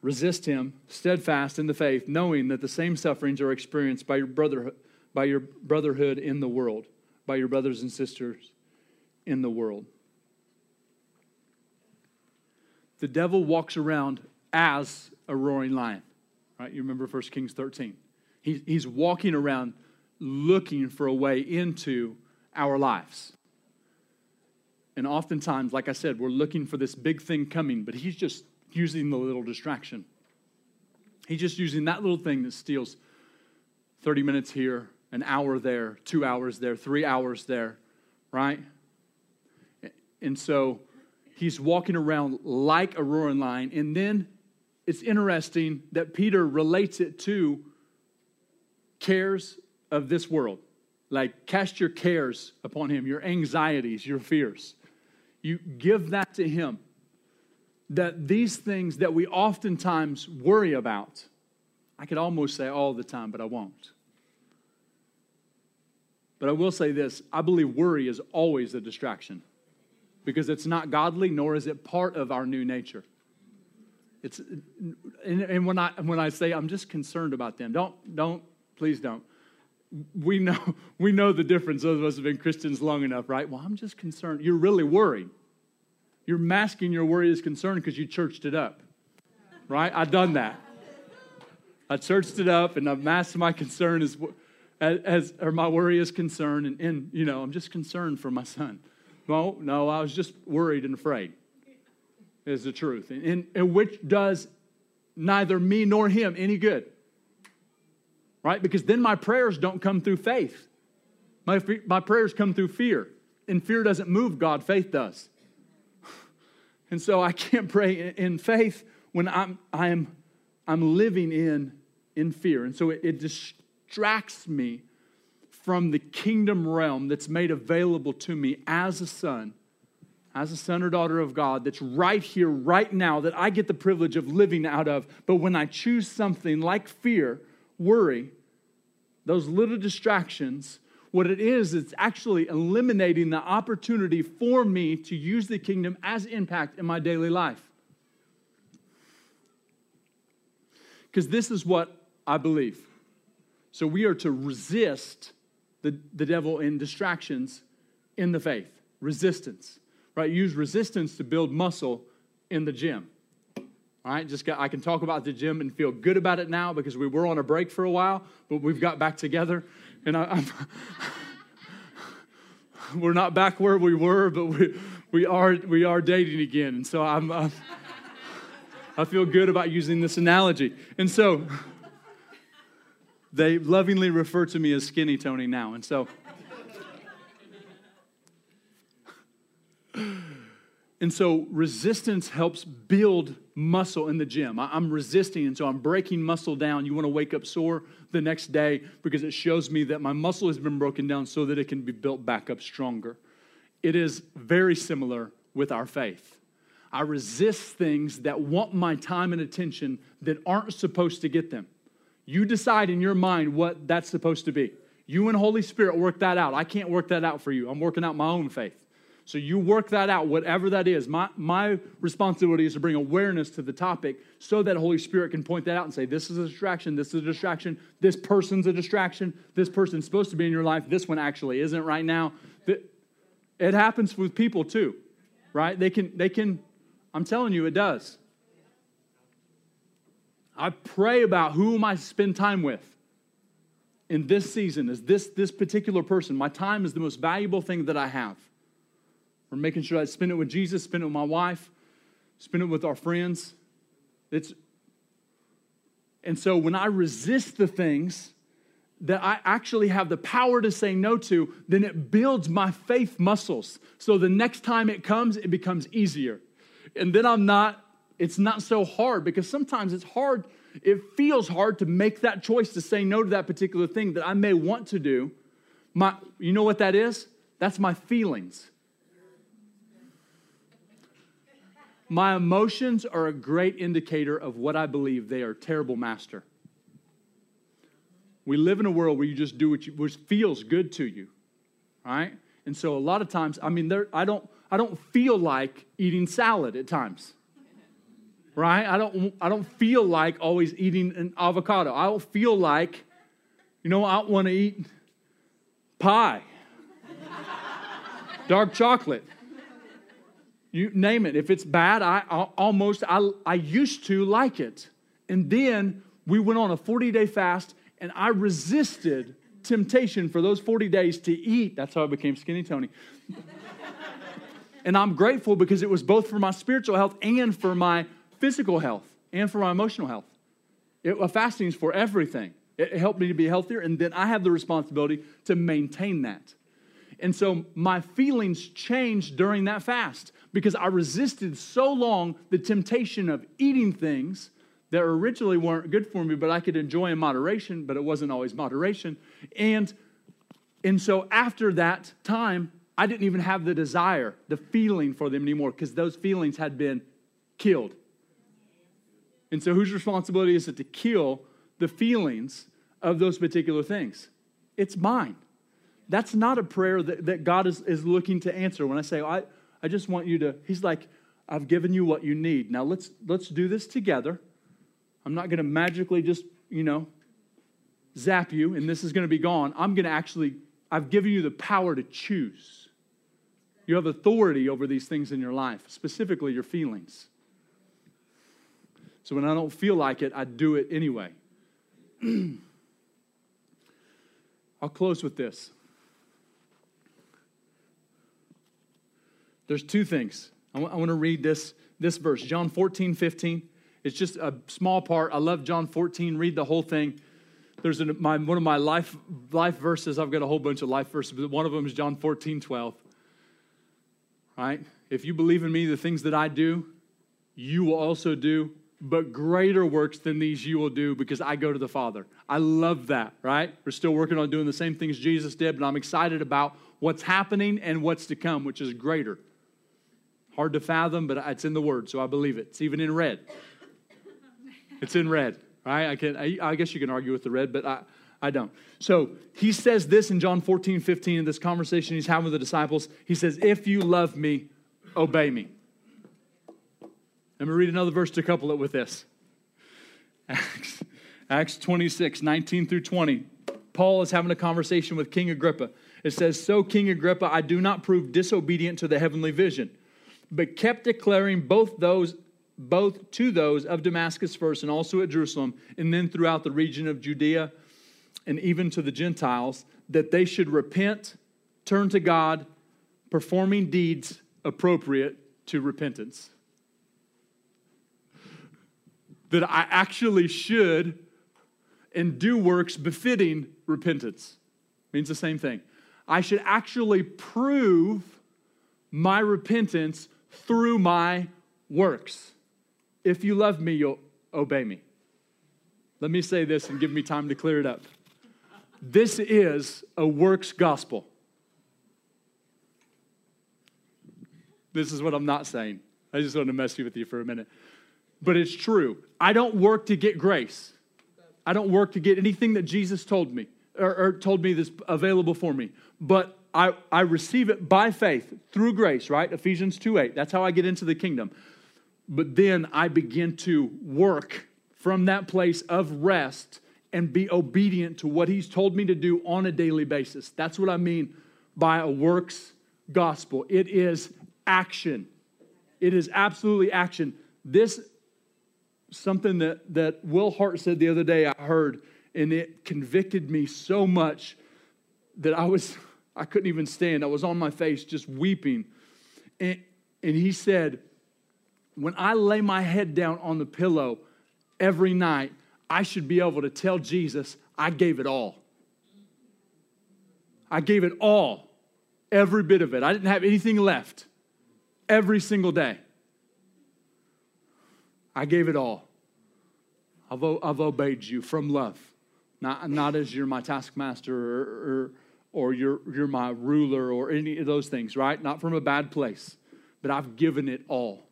Resist him, steadfast in the faith, knowing that the same sufferings are experienced by your brotherhood, by your brotherhood in the world, by your brothers and sisters in the world. The devil walks around as a roaring lion. Right? You remember 1 Kings 13. He, he's walking around looking for a way into our lives. And oftentimes, like I said, we're looking for this big thing coming, but he's just using the little distraction. He's just using that little thing that steals 30 minutes here, an hour there, two hours there, three hours there, right? And so he's walking around like a roaring lion. And then it's interesting that Peter relates it to cares of this world. Like, cast your cares upon him, your anxieties, your fears. You give that to him that these things that we oftentimes worry about, I could almost say all the time, but I won't. But I will say this I believe worry is always a distraction because it's not godly, nor is it part of our new nature. It's, and, when, I, when I say I'm just concerned about them, don't, don't, please don't. We know, we know the difference. Those of us have been Christians long enough, right? Well, I'm just concerned. You're really worried. You're masking your worry as concern because you churched it up. Right? I've done that. I churched it up and I've masked my concern as, as or my worry is concern. And, and, you know, I'm just concerned for my son. No, no, I was just worried and afraid, is the truth. And, and, and which does neither me nor him any good. Right? Because then my prayers don't come through faith. My, my prayers come through fear. And fear doesn't move God, faith does. And so I can't pray in faith when I'm, I'm, I'm living in, in fear. And so it, it distracts me from the kingdom realm that's made available to me as a son, as a son or daughter of God, that's right here, right now, that I get the privilege of living out of. But when I choose something like fear, worry, those little distractions, what it is, it's actually eliminating the opportunity for me to use the kingdom as impact in my daily life. Because this is what I believe. So we are to resist the, the devil in distractions in the faith. Resistance, right? Use resistance to build muscle in the gym. All right, just got, I can talk about the gym and feel good about it now because we were on a break for a while, but we've got back together and I, am we're not back where we were, but we, we, are, we are dating again. And so I'm, I'm I feel good about using this analogy. And so they lovingly refer to me as Skinny Tony now. And so. And so resistance helps build muscle in the gym. I'm resisting, and so I'm breaking muscle down. You want to wake up sore the next day because it shows me that my muscle has been broken down so that it can be built back up stronger. It is very similar with our faith. I resist things that want my time and attention that aren't supposed to get them. You decide in your mind what that's supposed to be. You and Holy Spirit work that out. I can't work that out for you. I'm working out my own faith. So you work that out, whatever that is. My, my responsibility is to bring awareness to the topic so that Holy Spirit can point that out and say, this is a distraction, this is a distraction, this person's a distraction, this person's supposed to be in your life, this one actually isn't right now. It happens with people too, right? They can, they can, I'm telling you, it does. I pray about who am I spend time with in this season. Is this this particular person? My time is the most valuable thing that I have. We're making sure I spend it with Jesus, spend it with my wife, spend it with our friends. It's and so when I resist the things that I actually have the power to say no to, then it builds my faith muscles. So the next time it comes, it becomes easier. And then I'm not, it's not so hard because sometimes it's hard, it feels hard to make that choice to say no to that particular thing that I may want to do. My, you know what that is? That's my feelings. My emotions are a great indicator of what I believe. They are terrible master. We live in a world where you just do what, you, what feels good to you, right? And so a lot of times, I mean, there, I don't, I don't feel like eating salad at times, right? I don't, I don't feel like always eating an avocado. I don't feel like, you know, I want to eat pie, dark chocolate. You name it. If it's bad, I, I almost, I, I used to like it. And then we went on a 40 day fast and I resisted temptation for those 40 days to eat. That's how I became Skinny Tony. and I'm grateful because it was both for my spiritual health and for my physical health and for my emotional health. It, uh, fasting is for everything. It helped me to be healthier, and then I have the responsibility to maintain that. And so my feelings changed during that fast because I resisted so long the temptation of eating things that originally weren't good for me, but I could enjoy in moderation, but it wasn't always moderation. And, and so after that time, I didn't even have the desire, the feeling for them anymore because those feelings had been killed. And so, whose responsibility is it to kill the feelings of those particular things? It's mine. That's not a prayer that, that God is, is looking to answer. When I say, I, I just want you to, He's like, I've given you what you need. Now let's let's do this together. I'm not going to magically just, you know, zap you and this is going to be gone. I'm going to actually, I've given you the power to choose. You have authority over these things in your life, specifically your feelings. So when I don't feel like it, I do it anyway. I'll close with this. There's two things. I want, want to read this, this verse, John 14, 15. It's just a small part. I love John 14. Read the whole thing. There's an, my, one of my life, life verses. I've got a whole bunch of life verses, but one of them is John 14, 12. Right? If you believe in me, the things that I do, you will also do, but greater works than these you will do because I go to the Father. I love that, right? We're still working on doing the same things Jesus did, but I'm excited about what's happening and what's to come, which is greater. Hard to fathom, but it's in the Word, so I believe it. It's even in red. It's in red, right? I, can, I, I guess you can argue with the red, but I, I don't. So he says this in John 14, 15, in this conversation he's having with the disciples. He says, If you love me, obey me. Let me read another verse to couple it with this. Acts, Acts 26, 19 through 20. Paul is having a conversation with King Agrippa. It says, So, King Agrippa, I do not prove disobedient to the heavenly vision, but kept declaring both those both to those of Damascus first and also at Jerusalem, and then throughout the region of Judea and even to the Gentiles, that they should repent, turn to God, performing deeds appropriate to repentance. That I actually should and do works befitting repentance. Means the same thing. I should actually prove my repentance through my works. If you love me, you'll obey me. Let me say this and give me time to clear it up. This is a works gospel. This is what I'm not saying. I just want to mess with you for a minute. But it's true. I don't work to get grace. I don't work to get anything that Jesus told me or, or told me that's available for me. But I, I receive it by faith through grace, right? Ephesians 2 8. That's how I get into the kingdom. But then I begin to work from that place of rest and be obedient to what he's told me to do on a daily basis. That's what I mean by a works gospel. It is action. It is absolutely action. This something that, that Will Hart said the other day I heard, and it convicted me so much that I was I couldn't even stand. I was on my face just weeping. And, and he said, When I lay my head down on the pillow, every night, I should be able to tell Jesus, I gave it all. I gave it all, every bit of it. I didn't have anything left every single day. I gave it all. I've, I've obeyed you from love, not, not as you're my taskmaster or, or, or you're, you're my ruler or any of those things, right? Not from a bad place, but I've given it all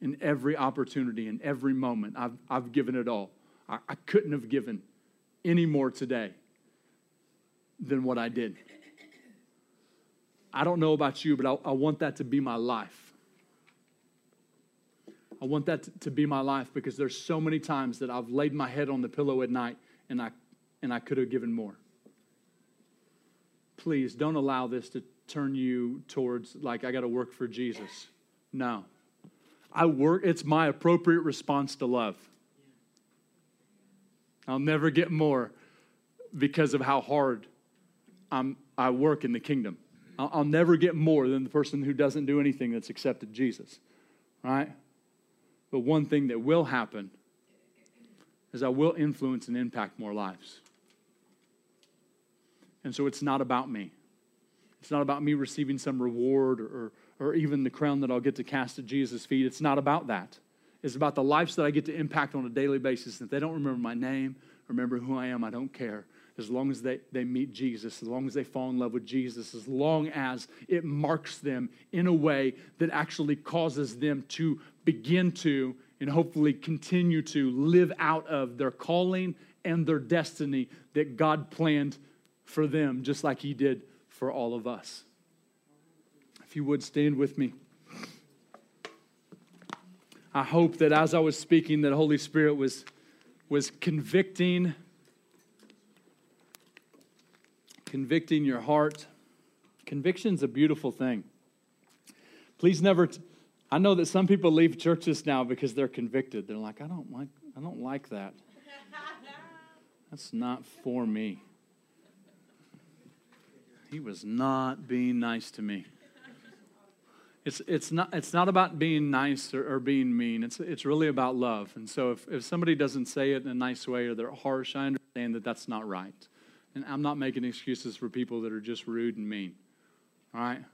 in every opportunity, in every moment. I've, I've given it all. I, I couldn't have given any more today than what I did. I don't know about you, but I, I want that to be my life. I want that to, be my life because there's so many times that I've laid my head on the pillow at night and I, and I could have given more. Please don't allow this to turn you towards, like, I got to work for Jesus. No. I work, it's my appropriate response to love. I'll never get more because of how hard I'm, I work in the kingdom. I'll, I'll never get more than the person who doesn't do anything that's accepted Jesus, right? But one thing that will happen is I will influence and impact more lives. And so it's not about me. It's not about me receiving some reward or, or even the crown that I'll get to cast at Jesus' feet. It's not about that. It's about the lives that I get to impact on a daily basis. If they don't remember my name, remember who I am, I don't care. As long as they, they meet Jesus, as long as they fall in love with Jesus, as long as it marks them in a way that actually causes them to begin to and hopefully continue to live out of their calling and their destiny that God planned for them, just like He did for all of us. If you would stand with me. I hope that as I was speaking, that Holy Spirit was, was convicting, convicting your heart. Conviction's a beautiful thing. Please never. T- I know that some people leave churches now because they're convicted. They're like, I don't like, I don't like that. That's not for me. He was not being nice to me. It's, it's, not, it's not about being nice or, or, being mean. It's, it's really about love. And so if, if somebody doesn't say it in a nice way or they're harsh, I understand that that's not right. And I'm not making excuses for people that are just rude and mean. All right?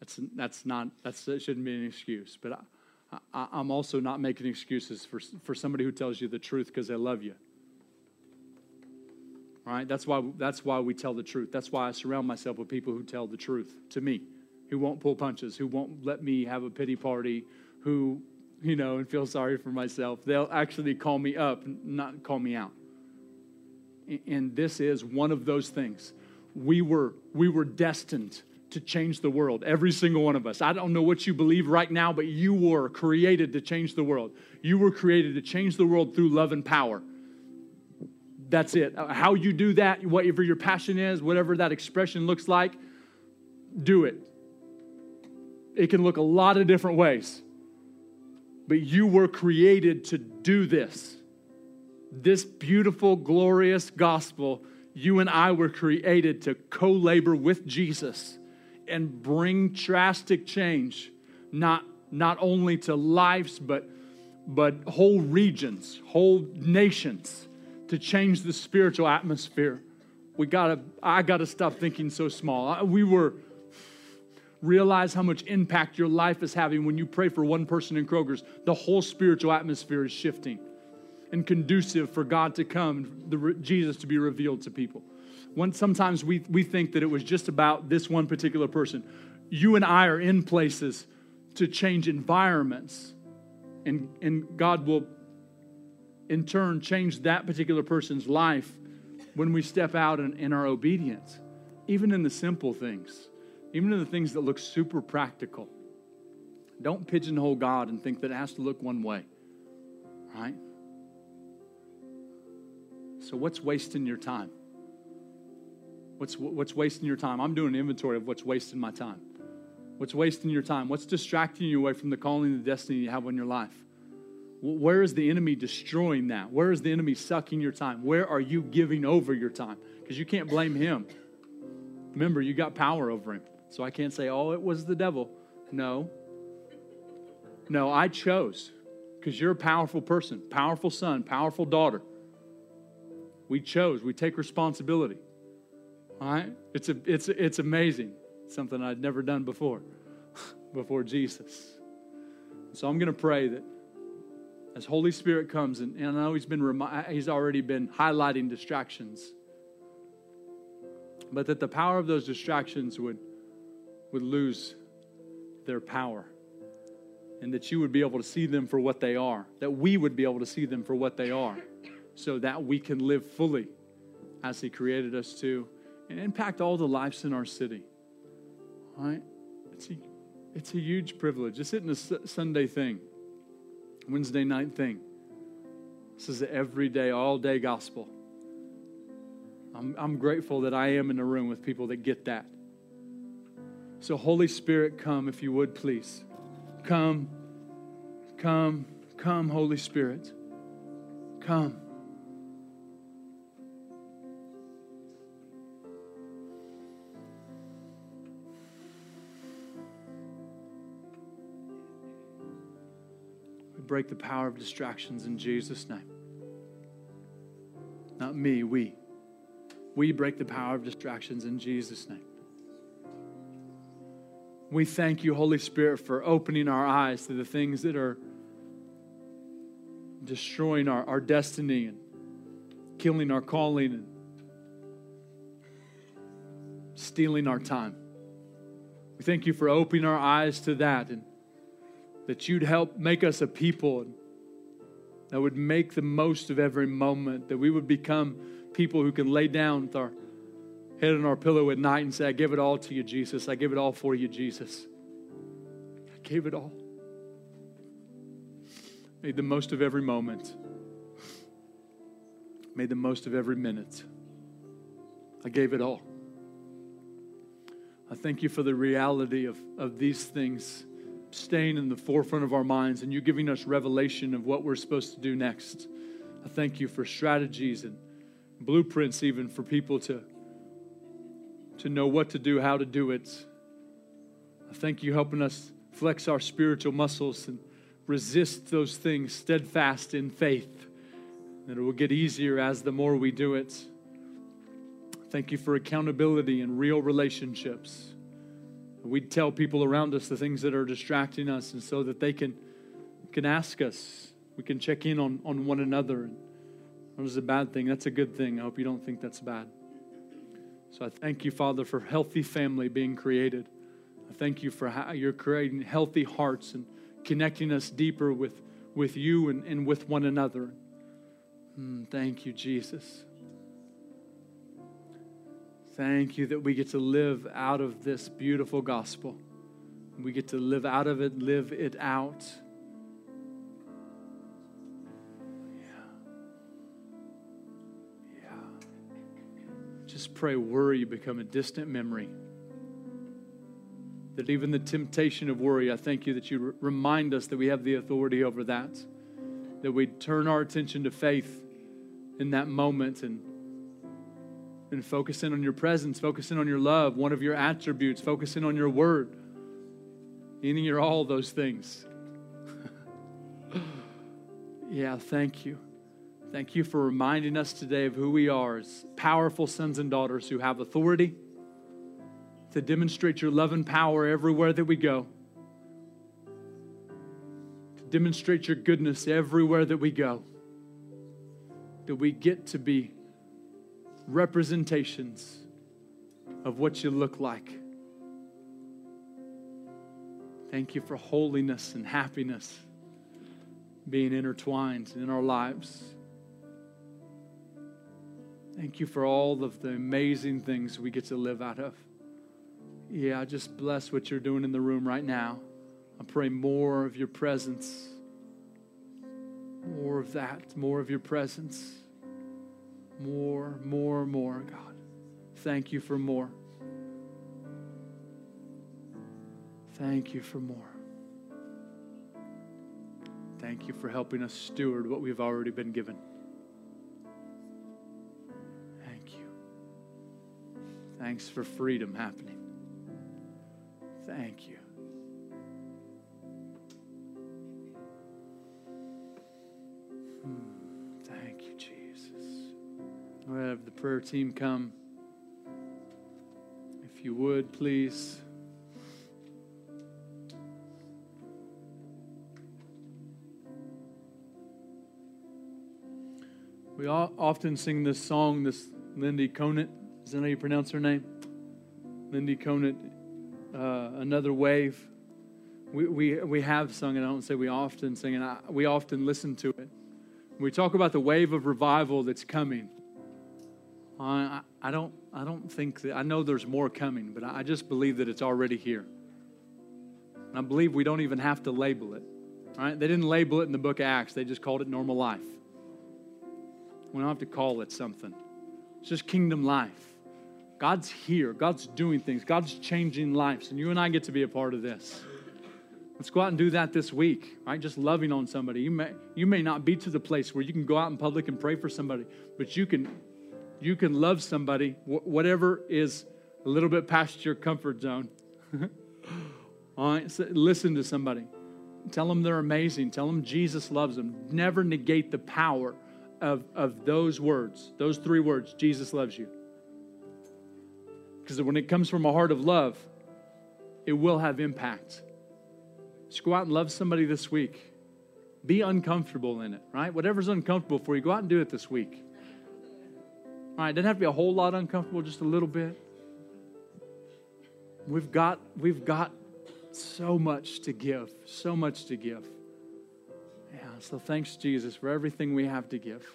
That's, that's not, that's, that shouldn't be an excuse. But I, I, I'm also not making excuses for, for somebody who tells you the truth because they love you. All right? That's why, that's why we tell the truth. That's why I surround myself with people who tell the truth to me who won't pull punches, who won't let me have a pity party, who, you know, and feel sorry for myself. They'll actually call me up, not call me out. And this is one of those things. We were, we were destined to change the world, every single one of us. I don't know what you believe right now, but you were created to change the world. You were created to change the world through love and power. That's it. How you do that, whatever your passion is, whatever that expression looks like, do it it can look a lot of different ways. But you were created to do this. This beautiful, glorious gospel, you and I were created to co labor with Jesus and bring drastic change, not, not only to lives, but, but whole regions, whole nations, to change the spiritual atmosphere. We gotta, I gotta stop thinking so small. We were realize how much impact your life is having when you pray for one person in Kroger's. The whole spiritual atmosphere is shifting and conducive for God to come, the, Jesus to be revealed to people. One, sometimes we, we think that it was just about this one particular person. You and I are in places to change environments, and, and God will in turn change that particular person's life when we step out in, in our obedience, even in the simple things even in the things that look super practical. Don't pigeonhole God and think that it has to look one way, right? So, what's wasting your time? What's, what's wasting your time? I'm doing an inventory of what's wasting my time. What's wasting your time? What's distracting you away from the calling and the destiny you have in your life? Where is the enemy destroying that? Where is the enemy sucking your time? Where are you giving over your time? Because you can't blame him. Remember, you got power over him. So I can't say, oh, it was the devil. No. No, I chose because you're a powerful person, powerful son, powerful daughter. We chose. We take responsibility. All right? It's, a, it's, it's amazing. something I'd never done before, before Jesus. So I'm going to pray that as Holy Spirit comes, and, and I know He's, been remi- he's already been highlighting distractions, but that the power of those distractions would would lose their power and that you would be able to see them for what they are, that we would be able to see them for what they are, so that we can live fully as He created us to and impact all the lives in our city. All right? It's a, it's a huge privilege. This isn't a Sunday thing, Wednesday night thing. This is an everyday, all day gospel. I'm, I'm grateful that I am in a room with people that get that. So, Holy Spirit, come if you would, please. Come, come, come, Holy Spirit. Come. Break the power of distractions in Jesus' name. Not me, we. We break the power of distractions in Jesus' name. We thank you, Holy Spirit, for opening our eyes to the things that are destroying our, our destiny and killing our calling and stealing our time. We thank you for opening our eyes to that and that you'd help make us a people that would make the most of every moment, that we would become people who can lay down with our head on our pillow at night and say, I give it all to you, Jesus. I give it all for you, Jesus. I gave it all. Made the most of every moment. Made the most of every minute. I gave it all. I thank you for the reality of, of these things staying in the forefront of our minds and you giving us revelation of what we're supposed to do next. I thank you for strategies and blueprints, even for people to to know what to do, how to do it. I thank you helping us flex our spiritual muscles and resist those things steadfast in faith. That it will get easier as the more we do it. Thank you for accountability and real relationships. We tell people around us the things that are distracting us, and so that they can, can ask us. We can check in on, on one another. That was a bad thing. That's a good thing. I hope you don't think that's bad. So I thank you, Father, for healthy family being created. I thank you for how you're creating healthy hearts and connecting us deeper with, with you and, and with one another. Mm, thank you, Jesus. Thank you that we get to live out of this beautiful gospel. We get to live out of it, live it out. Yeah. Yeah. Just pray worry become a distant memory. That even the temptation of worry, I thank you that you remind us that we have the authority over that. That we turn our attention to faith in that moment and, and focus in on your presence, focus in on your love, one of your attributes, focus in on your word. Meaning you're all those things. yeah, thank you. Thank you for reminding us today of who we are as powerful sons and daughters who have authority, to demonstrate your love and power everywhere that we go, to demonstrate your goodness everywhere that we go, that we get to be representations of what you look like. Thank you for holiness and happiness being intertwined in our lives. Thank you for all of the amazing things we get to live out of. Yeah, I just bless what you're doing in the room right now. I pray more of your presence. More of that, more of your presence. More, more, more, God. Thank you for more. Thank you for more. Thank you for helping us steward what we've already been given. Thank you. Thanks for freedom happening. Thank you. Hmm. Have the prayer team come. If you would, please. We often sing this song, this Lindy Conant. Is that how you pronounce her name? Lindy Conant, uh, Another Wave. We, we, we have sung it. I don't say we often sing it. We often listen to it. We talk about the wave of revival that's coming. I, I, don't, I don't think that, I know there's more coming, but I just believe that it's already here. And I believe we don't even have to label it. All right? They didn't label it in the book of Acts, they just called it normal life. We don't have to call it something. It's just kingdom life. God's here. God's doing things. God's changing lives. And you and I get to be a part of this. Let's go out and do that this week, right? Just loving on somebody. You may, you may not be to the place where you can go out in public and pray for somebody, but you can, you can love somebody, wh- whatever is a little bit past your comfort zone. So listen to somebody. Tell them they're amazing. Tell them Jesus loves them. Never negate the power of, of those words, those three words Jesus loves you. Because when it comes from a heart of love, it will have impact. Just go out and love somebody this week. Be uncomfortable in it, right? Whatever's uncomfortable for you, go out and do it this week. All right, it doesn't have to be a whole lot uncomfortable, just a little bit. We've got, we've got so much to give, so much to give. Yeah, so thanks, Jesus, for everything we have to give.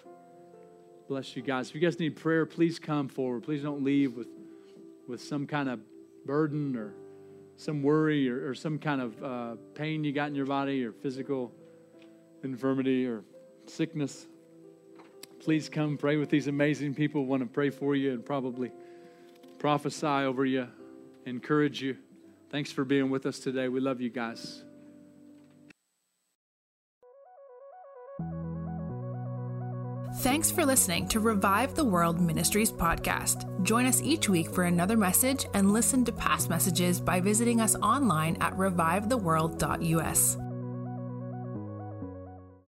Bless you guys. If you guys need prayer, please come forward. Please don't leave with, with some kind of burden or some worry or, or some kind of uh, pain you got in your body or physical infirmity or sickness. Please come pray with these amazing people. Want to pray for you and probably prophesy over you, encourage you. Thanks for being with us today. We love you guys. Thanks for listening to Revive the World Ministries podcast. Join us each week for another message and listen to past messages by visiting us online at revivetheworld.us.